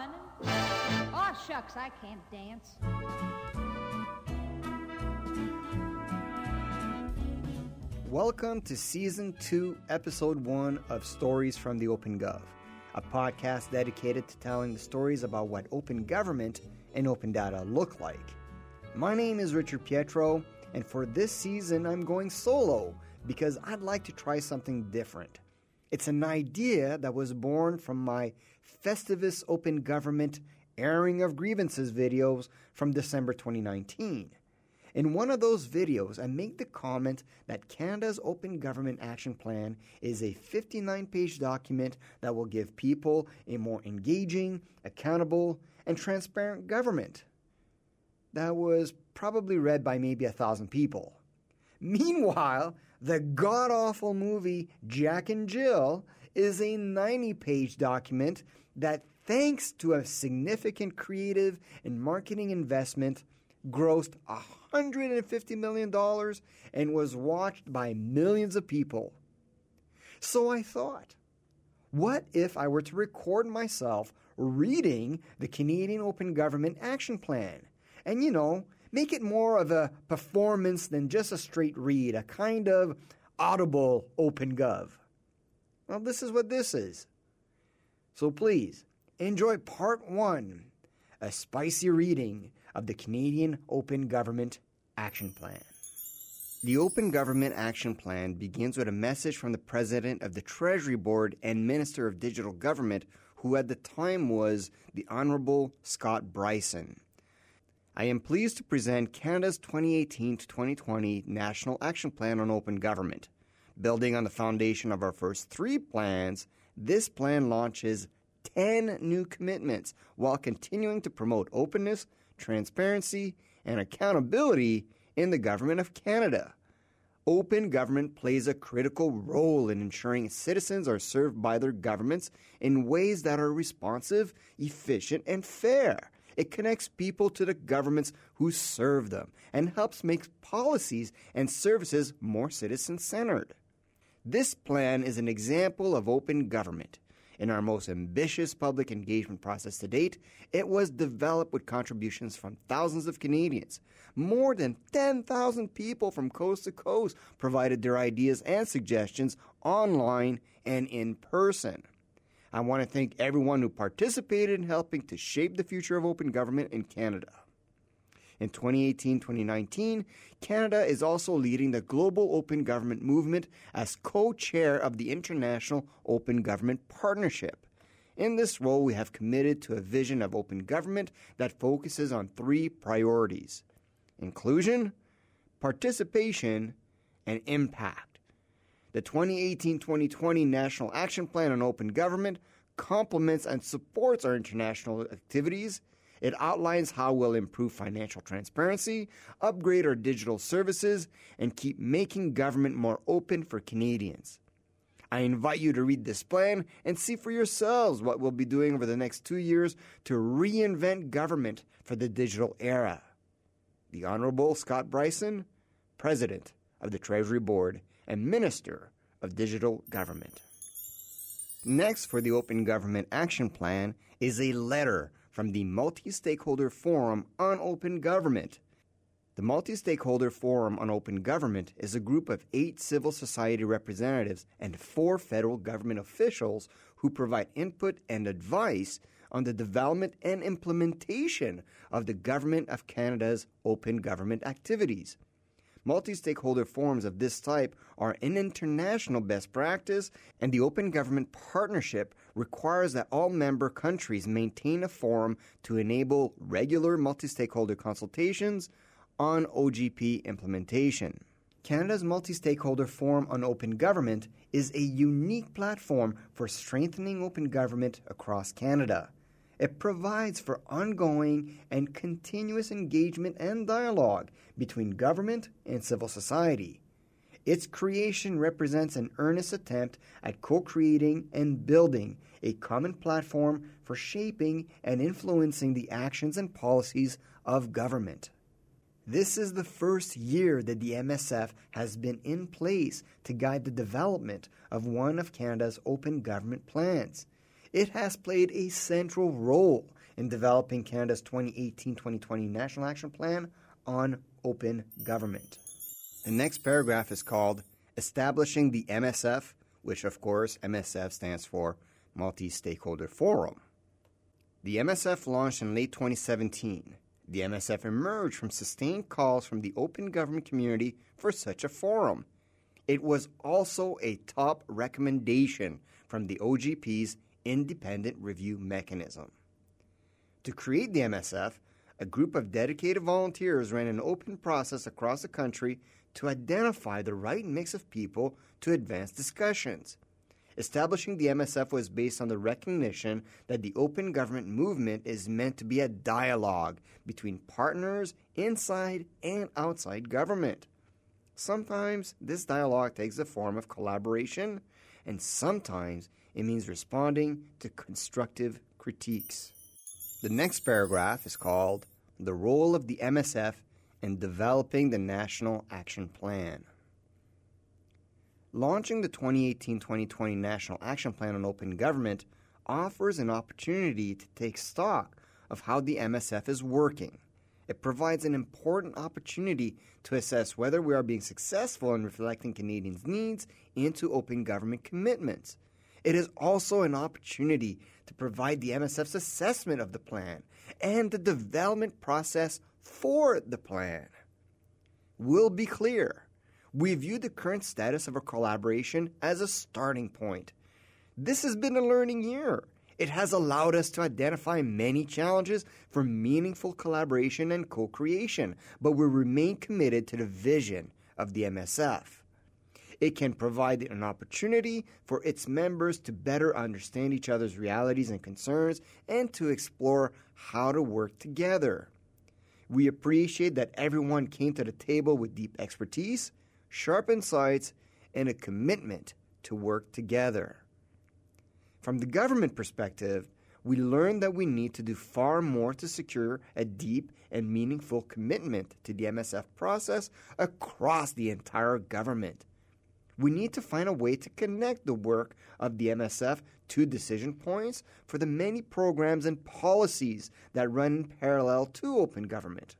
one. Oh, shucks, I can't dance. Welcome to Season 2, Episode 1 of Stories from the Open Gov, a podcast dedicated to telling the stories about what open government and open data look like. My name is Richard Pietro, and for this season, I'm going solo because I'd like to try something different. It's an idea that was born from my Festivus Open Government airing of grievances videos from December 2019. In one of those videos, I make the comment that Canada's Open Government Action Plan is a 59 page document that will give people a more engaging, accountable, and transparent government. That was probably read by maybe a thousand people. Meanwhile, the god awful movie Jack and Jill is a 90 page document that, thanks to a significant creative and marketing investment, grossed $150 million and was watched by millions of people. So I thought, what if I were to record myself reading the Canadian Open Government Action Plan? And you know, make it more of a performance than just a straight read, a kind of audible Open Gov. Well, this is what this is. So please, enjoy part one, a spicy reading of the Canadian Open Government Action Plan. The Open Government Action Plan begins with a message from the President of the Treasury Board and Minister of Digital Government, who at the time was the Honourable Scott Brison. I am pleased to present Canada's 2018 to 2020 National Action Plan on Open Government. Building on the foundation of our first three plans, this plan launches 10 new commitments while continuing to promote openness, transparency, and accountability in the Government of Canada. Open government plays a critical role in ensuring citizens are served by their governments in ways that are responsive, efficient, and fair. It connects people to the governments who serve them and helps make policies and services more citizen centered. This plan is an example of open government. In our most ambitious public engagement process to date, it was developed with contributions from thousands of Canadians. More than 10,000 people from coast to coast provided their ideas and suggestions online and in person. I want to thank everyone who participated in helping to shape the future of open government in Canada. In 2018 2019, Canada is also leading the global open government movement as co chair of the International Open Government Partnership. In this role, we have committed to a vision of open government that focuses on three priorities inclusion, participation, and impact. The 2018 2020 National Action Plan on Open Government complements and supports our international activities it outlines how we'll improve financial transparency, upgrade our digital services, and keep making government more open for Canadians. I invite you to read this plan and see for yourselves what we'll be doing over the next two years to reinvent government for the digital era. The Honorable Scott Brison, President of the Treasury Board and Minister of Digital Government. Next for the Open Government Action Plan is a letter from the Multi Stakeholder Forum on Open Government. The Multi Stakeholder Forum on Open Government is a group of eight civil society representatives and four federal government officials who provide input and advice on the development and implementation of the Government of Canada's open government activities. Multi stakeholder forums of this type are an international best practice, and the Open Government Partnership requires that all member countries maintain a forum to enable regular multi stakeholder consultations on OGP implementation. Canada's Multi Stakeholder Forum on Open Government is a unique platform for strengthening open government across Canada. It provides for ongoing and continuous engagement and dialogue between government and civil society. Its creation represents an earnest attempt at co creating and building a common platform for shaping and influencing the actions and policies of government. This is the first year that the MSF has been in place to guide the development of one of Canada's open government plans. It has played a central role in developing Canada's 2018 2020 National Action Plan on Open Government. The next paragraph is called Establishing the MSF, which of course MSF stands for Multi Stakeholder Forum. The MSF launched in late 2017. The MSF emerged from sustained calls from the open government community for such a forum. It was also a top recommendation from the OGP's independent review mechanism. To create the MSF, a group of dedicated volunteers ran an open process across the country to identify the right mix of people to advance discussions. Establishing the MSF was based on the recognition that the open government movement is meant to be a dialogue between partners inside and outside government. Sometimes this dialogue takes the form of collaboration, and sometimes it means responding to constructive critiques. The next paragraph is called The Role of the MSF in Developing the National Action Plan. Launching the 2018 2020 National Action Plan on Open Government offers an opportunity to take stock of how the MSF is working. It provides an important opportunity to assess whether we are being successful in reflecting Canadians' needs into open government commitments. It is also an opportunity to provide the MSF's assessment of the plan and the development process for the plan. We'll be clear we view the current status of our collaboration as a starting point. This has been a learning year. It has allowed us to identify many challenges for meaningful collaboration and co creation, but we remain committed to the vision of the MSF. It can provide an opportunity for its members to better understand each other's realities and concerns and to explore how to work together. We appreciate that everyone came to the table with deep expertise sharp insights, and a commitment to work together. From the government perspective, we learned that we need to do far more to secure a deep and meaningful commitment to the MSF process across the entire government. We need to find a way to connect the work of the MSF to decision points for the many programs and policies that run in parallel to open government.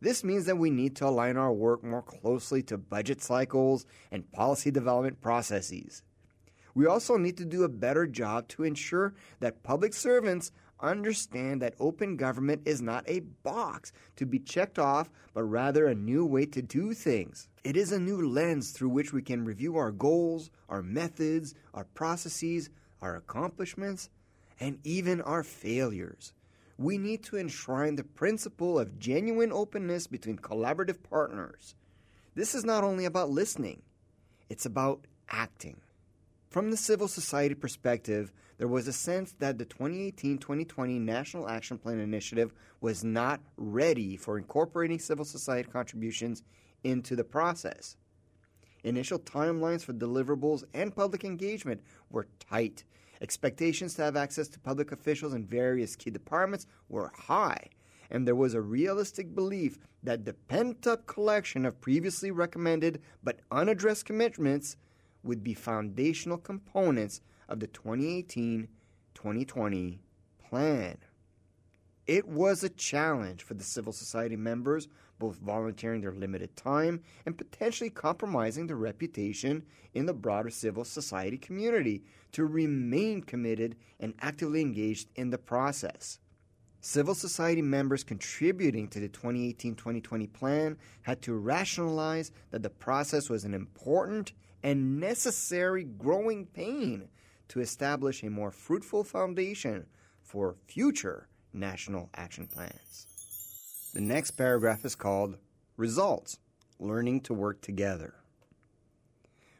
This means that we need to align our work more closely to budget cycles and policy development processes. We also need to do a better job to ensure that public servants understand that open government is not a box to be checked off, but rather a new way to do things. It is a new lens through which we can review our goals, our methods, our processes, our accomplishments, and even our failures we need to enshrine the principle of genuine openness between collaborative partners. This is not only about listening, it's about acting. From the civil society perspective, there was a sense that the 2018 2020 National Action Plan initiative was not ready for incorporating civil society contributions into the process. Initial timelines for deliverables and public engagement were tight, Expectations to have access to public officials in various key departments were high, and there was a realistic belief that the pent up collection of previously recommended but unaddressed commitments would be foundational components of the 2018 2020 plan. It was a challenge for the civil society members both volunteering their limited time and potentially compromising their reputation in the broader civil society community to remain committed and actively engaged in the process. Civil society members contributing to the 2018 2020 plan had to rationalize that the process was an important and necessary growing pain to establish a more fruitful foundation for future national action plans. The next paragraph is called Results Learning to Work Together.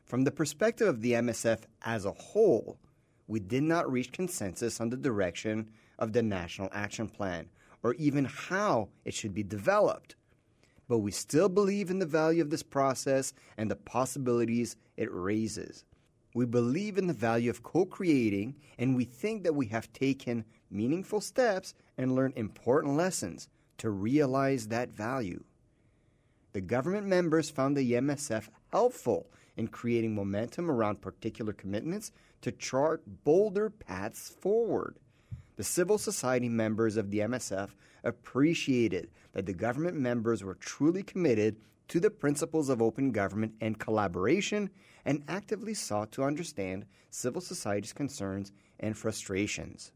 From the perspective of the MSF as a whole, we did not reach consensus on the direction of the National Action Plan or even how it should be developed. But we still believe in the value of this process and the possibilities it raises. We believe in the value of co creating, and we think that we have taken meaningful steps and learned important lessons to realize that value. The government members found the MSF helpful in creating momentum around particular commitments to chart bolder paths forward. The civil society members of the MSF appreciated that the government members were truly committed to the principles of open government and collaboration and actively sought to understand civil society's concerns and frustrations.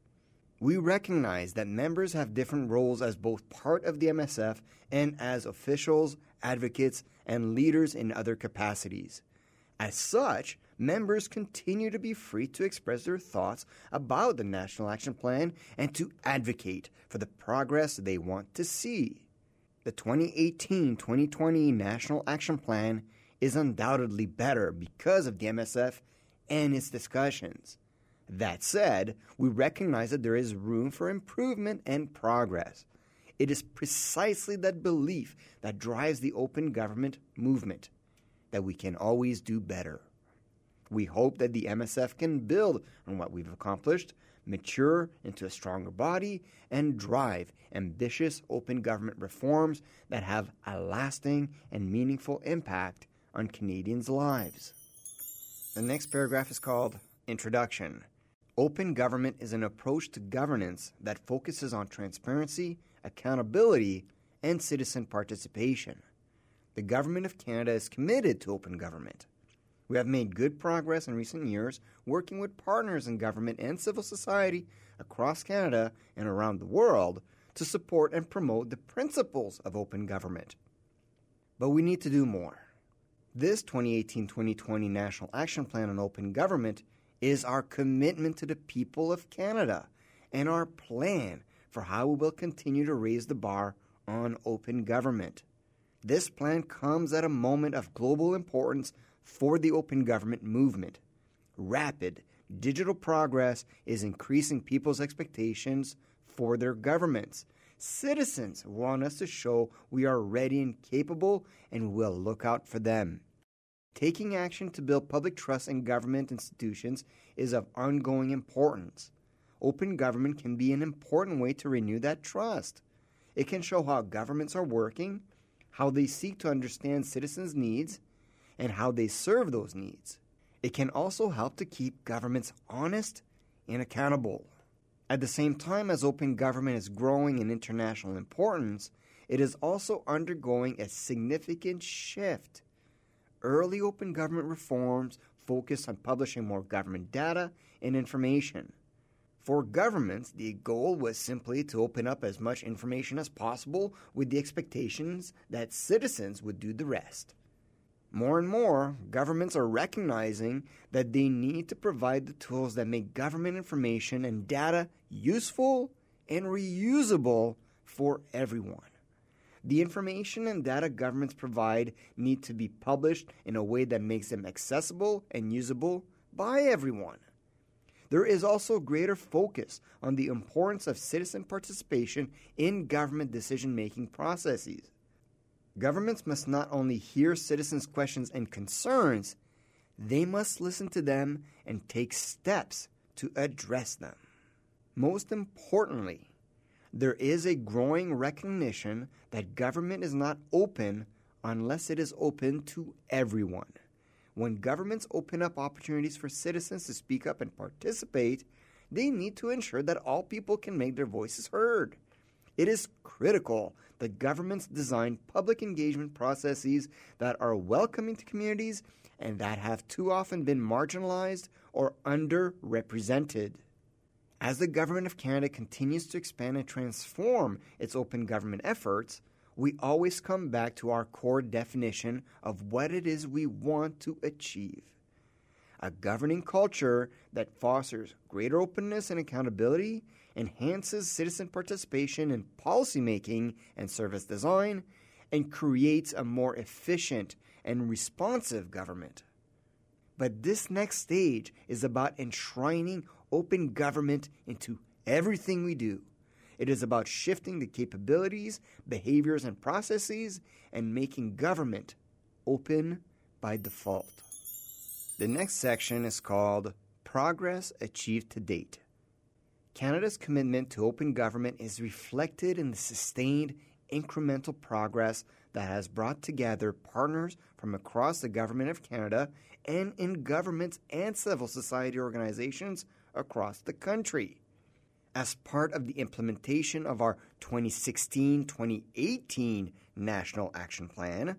We recognize that members have different roles as both part of the MSF and as officials, advocates, and leaders in other capacities. As such, members continue to be free to express their thoughts about the National Action Plan and to advocate for the progress they want to see. The 2018 2020 National Action Plan is undoubtedly better because of the MSF and its discussions. That said, we recognize that there is room for improvement and progress. It is precisely that belief that drives the open government movement that we can always do better. We hope that the MSF can build on what we've accomplished, mature into a stronger body, and drive ambitious open government reforms that have a lasting and meaningful impact on Canadians' lives. The next paragraph is called Introduction. Open government is an approach to governance that focuses on transparency, accountability, and citizen participation. The Government of Canada is committed to open government. We have made good progress in recent years working with partners in government and civil society across Canada and around the world to support and promote the principles of open government. But we need to do more. This 2018 2020 National Action Plan on Open Government is our commitment to the people of Canada and our plan for how we will continue to raise the bar on open government. This plan comes at a moment of global importance for the open government movement. Rapid digital progress is increasing people's expectations for their governments. Citizens want us to show we are ready and capable and will look out for them. Taking action to build public trust in government institutions is of ongoing importance. Open government can be an important way to renew that trust. It can show how governments are working, how they seek to understand citizens' needs, and how they serve those needs. It can also help to keep governments honest and accountable. At the same time as open government is growing in international importance, it is also undergoing a significant shift. Early open government reforms focused on publishing more government data and information. For governments, the goal was simply to open up as much information as possible with the expectations that citizens would do the rest. More and more, governments are recognizing that they need to provide the tools that make government information and data useful and reusable for everyone. The information and data governments provide need to be published in a way that makes them accessible and usable by everyone. There is also greater focus on the importance of citizen participation in government decision making processes. Governments must not only hear citizens' questions and concerns, they must listen to them and take steps to address them. Most importantly, there is a growing recognition that government is not open unless it is open to everyone. When governments open up opportunities for citizens to speak up and participate, they need to ensure that all people can make their voices heard. It is critical that governments design public engagement processes that are welcoming to communities and that have too often been marginalized or underrepresented. As the Government of Canada continues to expand and transform its open government efforts, we always come back to our core definition of what it is we want to achieve. A governing culture that fosters greater openness and accountability enhances citizen participation in policymaking and service design, and creates a more efficient and responsive government. But this next stage is about enshrining open government into everything we do. It is about shifting the capabilities, behaviors, and processes and making government open by default. The next section is called Progress Achieved to Date. Canada's commitment to open government is reflected in the sustained incremental progress that has brought together partners from across the Government of Canada and in governments and civil society organizations across the country. As part of the implementation of our 2016 2018 National Action Plan,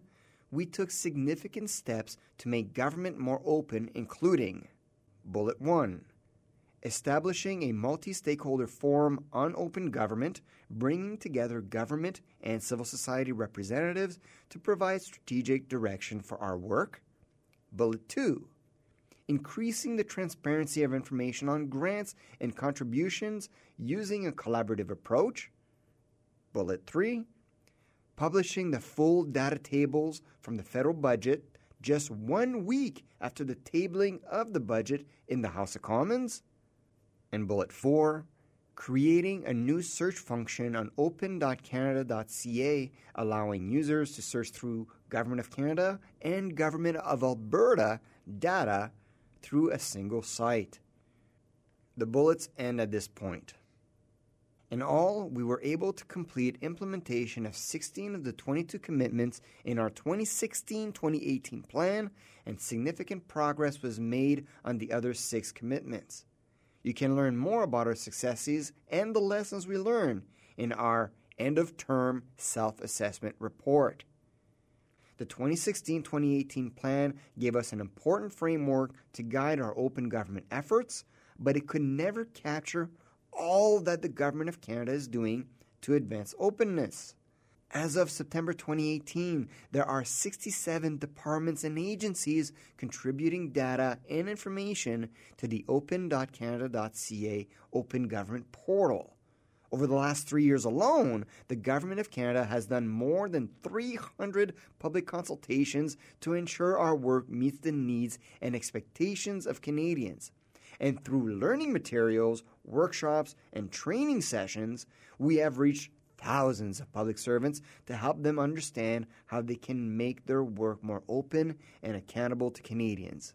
we took significant steps to make government more open, including Bullet 1 establishing a multi stakeholder forum on open government, bringing together government and civil society representatives to provide strategic direction for our work. Bullet 2 increasing the transparency of information on grants and contributions using a collaborative approach. Bullet 3 publishing the full data tables from the federal budget just one week after the tabling of the budget in the House of Commons. And bullet 4 creating a new search function on open.canada.ca allowing users to search through Government of Canada and Government of Alberta data through a single site. The bullets end at this point. In all, we were able to complete implementation of 16 of the 22 commitments in our 2016 2018 plan, and significant progress was made on the other six commitments. You can learn more about our successes and the lessons we learned in our end of term self assessment report. The 2016 2018 plan gave us an important framework to guide our open government efforts, but it could never capture all that the Government of Canada is doing to advance openness. As of September 2018, there are 67 departments and agencies contributing data and information to the open.canada.ca Open Government Portal. Over the last three years alone, the Government of Canada has done more than 300 public consultations to ensure our work meets the needs and expectations of Canadians. And through learning materials, workshops, and training sessions, we have reached thousands of public servants to help them understand how they can make their work more open and accountable to Canadians.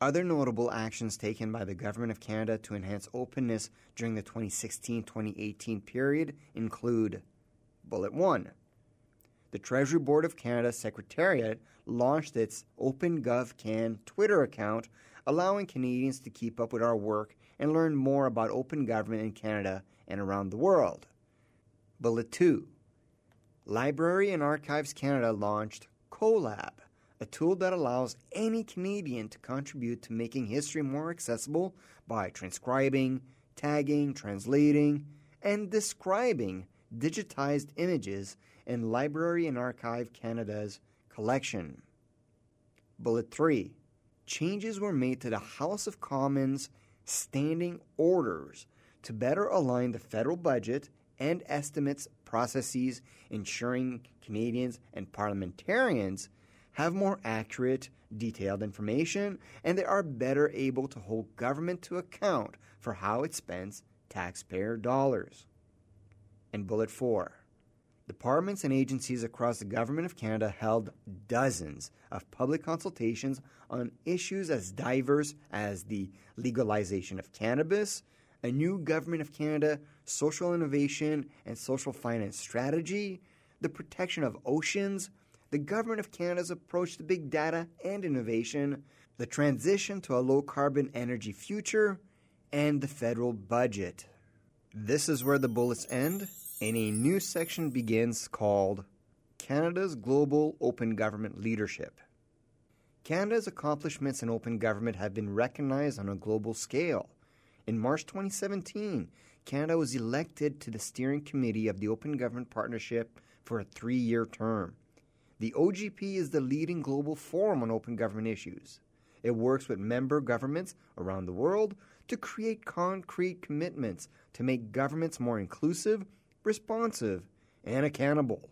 Other notable actions taken by the Government of Canada to enhance openness during the 2016 2018 period include Bullet 1. The Treasury Board of Canada Secretariat launched its OpenGovCan Twitter account, allowing Canadians to keep up with our work and learn more about open government in Canada and around the world. Bullet 2 Library and Archives Canada launched CoLab, a tool that allows any Canadian to contribute to making history more accessible by transcribing, tagging, translating, and describing digitized images in Library and Archive Canada's collection. Bullet 3 Changes were made to the House of Commons standing orders to better align the federal budget and estimates processes, ensuring Canadians and parliamentarians have more accurate, detailed information, and they are better able to hold government to account for how it spends taxpayer dollars. And bullet four departments and agencies across the Government of Canada held dozens of public consultations on issues as diverse as the legalization of cannabis, a new Government of Canada social innovation and social finance strategy, the protection of oceans, the Government of Canada's approach to big data and innovation, the transition to a low carbon energy future, and the federal budget. This is where the bullets end, and a new section begins called Canada's Global Open Government Leadership. Canada's accomplishments in open government have been recognized on a global scale. In March 2017, Canada was elected to the steering committee of the Open Government Partnership for a three year term. The OGP is the leading global forum on open government issues. It works with member governments around the world to create concrete commitments to make governments more inclusive, responsive, and accountable.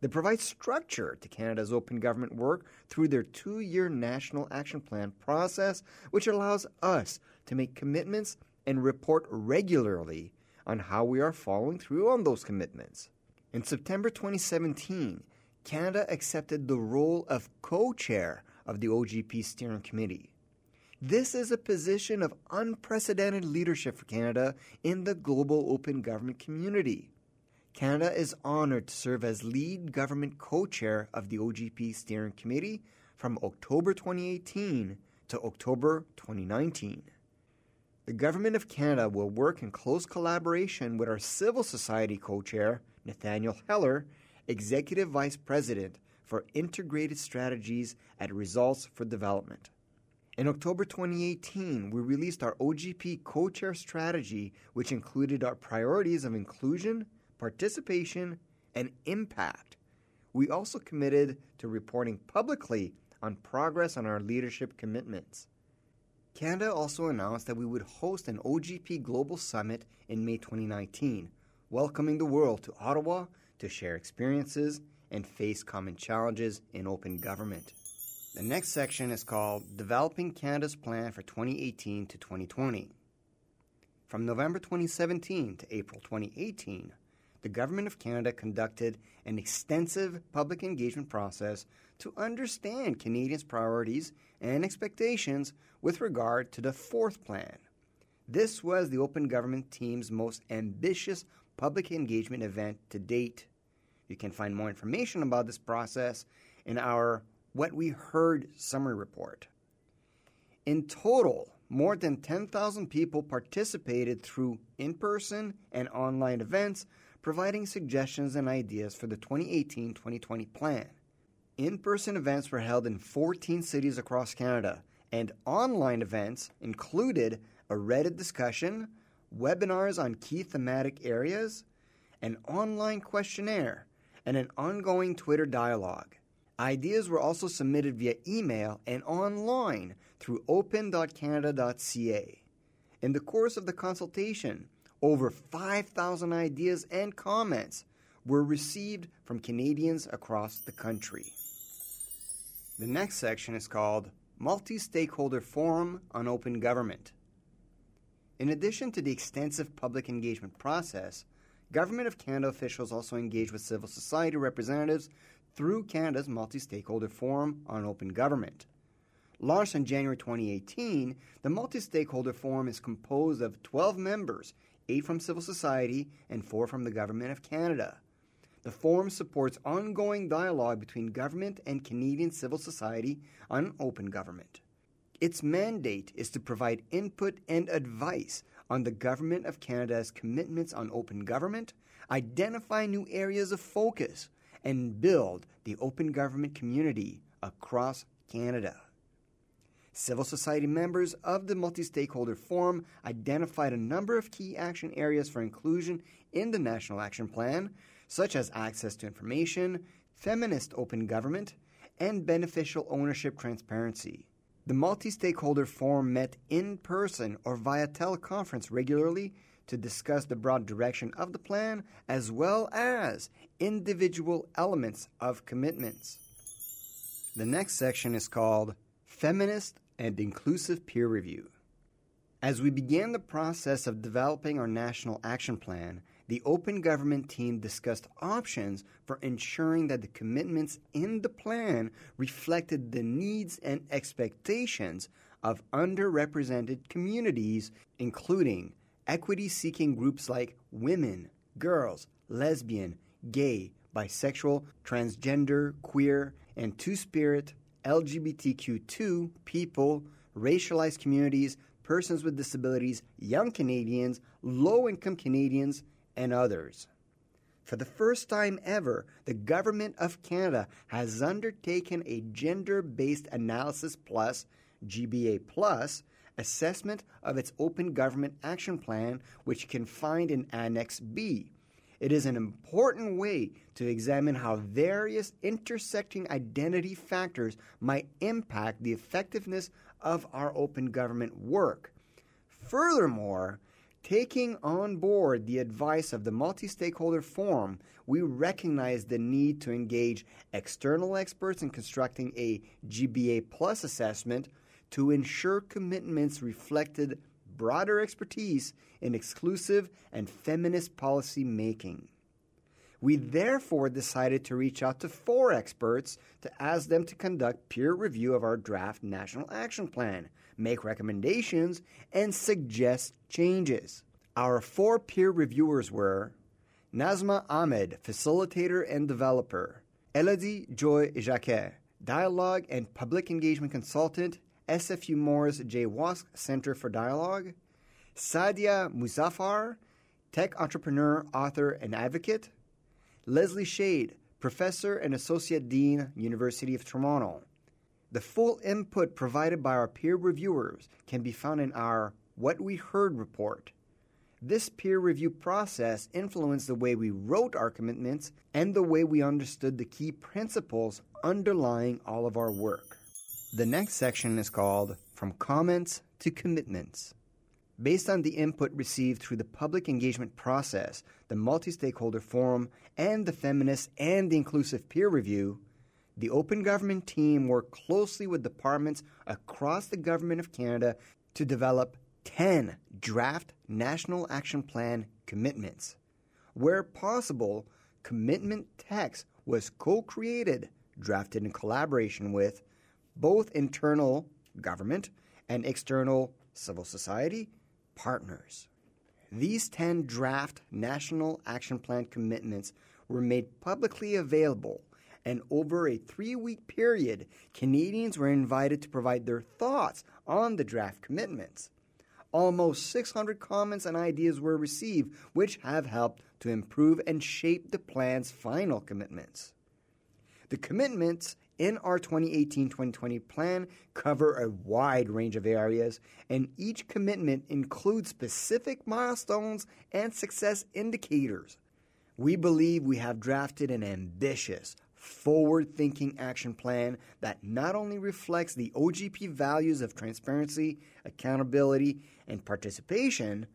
They provide structure to Canada's open government work through their two year National Action Plan process, which allows us to make commitments and report regularly on how we are following through on those commitments. In September 2017, Canada accepted the role of co chair of the OGP Steering Committee. This is a position of unprecedented leadership for Canada in the global open government community. Canada is honored to serve as lead government co chair of the OGP Steering Committee from October 2018 to October 2019. The Government of Canada will work in close collaboration with our civil society co chair, Nathaniel Heller, Executive Vice President for Integrated Strategies at Results for Development. In October 2018, we released our OGP co chair strategy, which included our priorities of inclusion, participation, and impact. We also committed to reporting publicly on progress on our leadership commitments. Canada also announced that we would host an OGP Global Summit in May 2019, welcoming the world to Ottawa to share experiences and face common challenges in open government. The next section is called Developing Canada's Plan for 2018 to 2020. From November 2017 to April 2018, the Government of Canada conducted an extensive public engagement process to understand Canadians' priorities and expectations with regard to the fourth plan. This was the Open Government team's most ambitious public engagement event to date. You can find more information about this process in our What We Heard summary report. In total, more than 10,000 people participated through in person and online events providing suggestions and ideas for the 2018 2020 plan. In person events were held in 14 cities across Canada, and online events included a Reddit discussion, webinars on key thematic areas, an online questionnaire, and an ongoing Twitter dialogue. Ideas were also submitted via email and online through open.canada.ca. In the course of the consultation, over 5,000 ideas and comments were received from Canadians across the country. The next section is called Multi Stakeholder Forum on Open Government. In addition to the extensive public engagement process, Government of Canada officials also engage with civil society representatives through Canada's Multi Stakeholder Forum on Open Government. Launched in January 2018, the Multi Stakeholder Forum is composed of 12 members eight from civil society, and four from the Government of Canada. The forum supports ongoing dialogue between government and Canadian civil society on open government. Its mandate is to provide input and advice on the Government of Canada's commitments on open government, identify new areas of focus, and build the open government community across Canada. Civil society members of the Multi Stakeholder Forum identified a number of key action areas for inclusion in the National Action Plan, such as access to information, feminist open government, and beneficial ownership transparency. The Multi Stakeholder Forum met in person or via teleconference regularly to discuss the broad direction of the plan as well as individual elements of commitments. The next section is called Feminist and Inclusive Peer Review. As we began the process of developing our National Action Plan, the Open Government team discussed options for ensuring that the commitments in the plan reflected the needs and expectations of underrepresented communities, including equity seeking groups like women, girls, lesbian, gay, bisexual, transgender, queer, and two spirit LGBTQ2 people, racialized communities, persons with disabilities, young Canadians, low income Canadians, and others. For the first time ever, the Government of Canada has undertaken a gender based analysis plus, GBA plus, assessment of its Open Government Action Plan, which can find in Annex B. It is an important way to examine how various intersecting identity factors might impact the effectiveness of our open government work. Furthermore, taking on board the advice of the multi stakeholder forum, we recognize the need to engage external experts in constructing a GBA plus assessment to ensure commitments reflected broader expertise in exclusive and feminist policy making. We therefore decided to reach out to four experts to ask them to conduct peer review of our draft National Action Plan, make recommendations, and suggest changes. Our four peer reviewers were Nasma Ahmed, facilitator and developer. Elodie Joy Jacquet, dialogue and public engagement consultant, SFU Morris J. Wosk Center for Dialogue. Sadia Muzaffar, tech entrepreneur, author, and advocate. Leslie Shade, professor and associate dean, University of Toronto. The full input provided by our peer reviewers can be found in our What We Heard report. This peer review process influenced the way we wrote our commitments and the way we understood the key principles underlying all of our work. The next section is called From Comments to Commitments. Based on the input received through the public engagement process, the multi stakeholder forum, and the feminist and the inclusive peer review, the Open Government team worked closely with departments across the Government of Canada to develop 10 draft National Action Plan commitments. Where possible, commitment text was co created, drafted in collaboration with both internal government and external civil society partners. These 10 draft National Action Plan commitments were made publicly available, and over a three week period, Canadians were invited to provide their thoughts on the draft commitments. Almost 600 comments and ideas were received, which have helped to improve and shape the plan's final commitments. The commitments in our 2018 2020 plan cover a wide range of areas, and each commitment includes specific milestones and success indicators. We believe we have drafted an ambitious, forward thinking action plan that not only reflects the OGP values of transparency, accountability, and participation,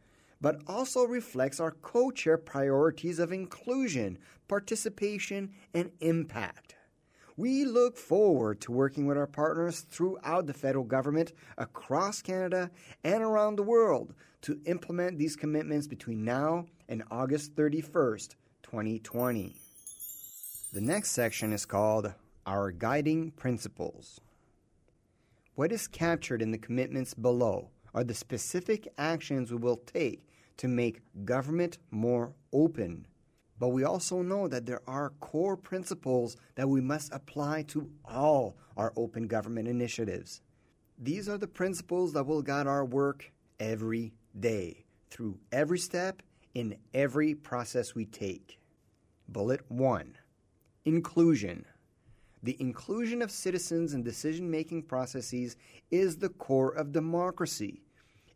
but also reflects our co chair priorities of inclusion, participation, and impact. We look forward to working with our partners throughout the federal government, across Canada, and around the world to implement these commitments between now and August 31st, 2020. The next section is called Our Guiding Principles. What is captured in the commitments below are the specific actions we will take to make government more open but we also know that there are core principles that we must apply to all our open government initiatives. These are the principles that will guide our work every day, through every step, in every process we take. Bullet 1 Inclusion. The inclusion of citizens in decision making processes is the core of democracy.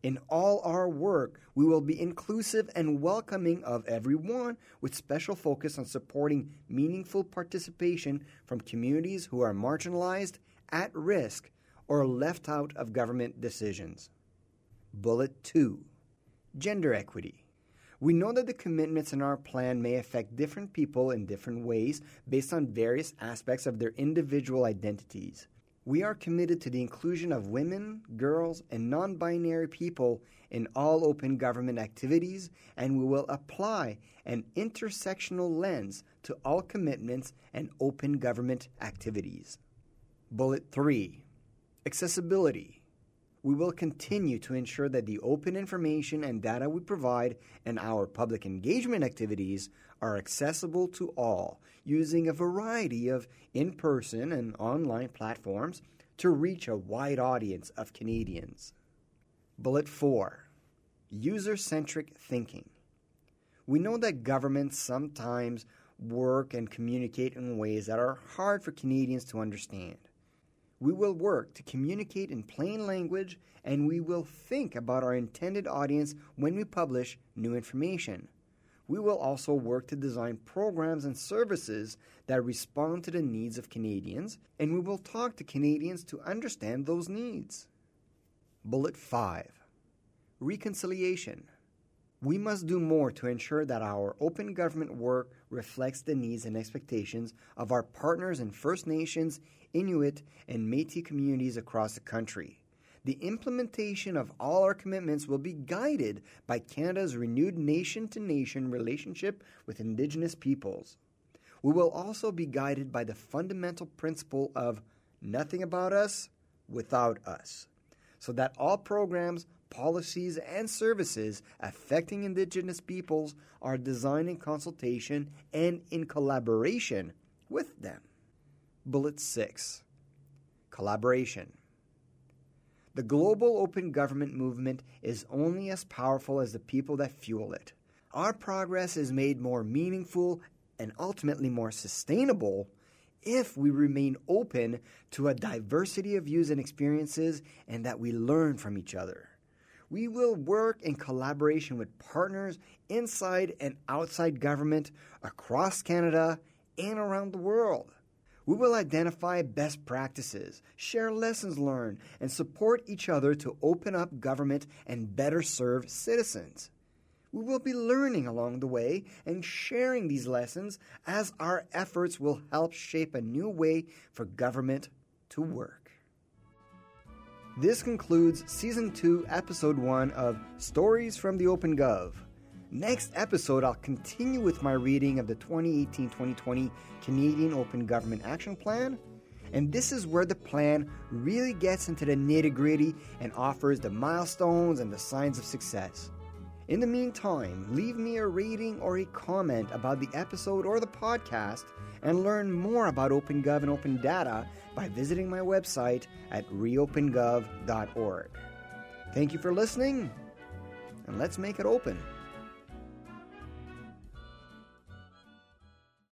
In all our work, we will be inclusive and welcoming of everyone, with special focus on supporting meaningful participation from communities who are marginalized, at risk, or left out of government decisions. Bullet 2 Gender Equity. We know that the commitments in our plan may affect different people in different ways based on various aspects of their individual identities. We are committed to the inclusion of women, girls, and non binary people in all open government activities, and we will apply an intersectional lens to all commitments and open government activities. Bullet 3 Accessibility. We will continue to ensure that the open information and data we provide and our public engagement activities are accessible to all using a variety of in person and online platforms to reach a wide audience of Canadians. Bullet 4 User centric thinking. We know that governments sometimes work and communicate in ways that are hard for Canadians to understand. We will work to communicate in plain language and we will think about our intended audience when we publish new information we will also work to design programs and services that respond to the needs of Canadians, and we will talk to Canadians to understand those needs. Bullet 5 Reconciliation. We must do more to ensure that our open government work reflects the needs and expectations of our partners in First Nations, Inuit, and Metis communities across the country the implementation of all our commitments will be guided by Canada's renewed nation to nation relationship with Indigenous peoples. We will also be guided by the fundamental principle of nothing about us without us, so that all programs, policies, and services affecting Indigenous peoples are designed in consultation and in collaboration with them. Bullet 6 Collaboration. The global open government movement is only as powerful as the people that fuel it. Our progress is made more meaningful and ultimately more sustainable if we remain open to a diversity of views and experiences and that we learn from each other. We will work in collaboration with partners inside and outside government across Canada and around the world. We will identify best practices, share lessons learned, and support each other to open up government and better serve citizens. We will be learning along the way and sharing these lessons as our efforts will help shape a new way for government to work. This concludes Season 2, Episode 1 of Stories from the Open Gov. Next episode, I'll continue with my reading of the 2018 2020 Canadian Open Government Action Plan. And this is where the plan really gets into the nitty gritty and offers the milestones and the signs of success. In the meantime, leave me a rating or a comment about the episode or the podcast and learn more about OpenGov and Open Data by visiting my website at reopengov.org. Thank you for listening, and let's make it open.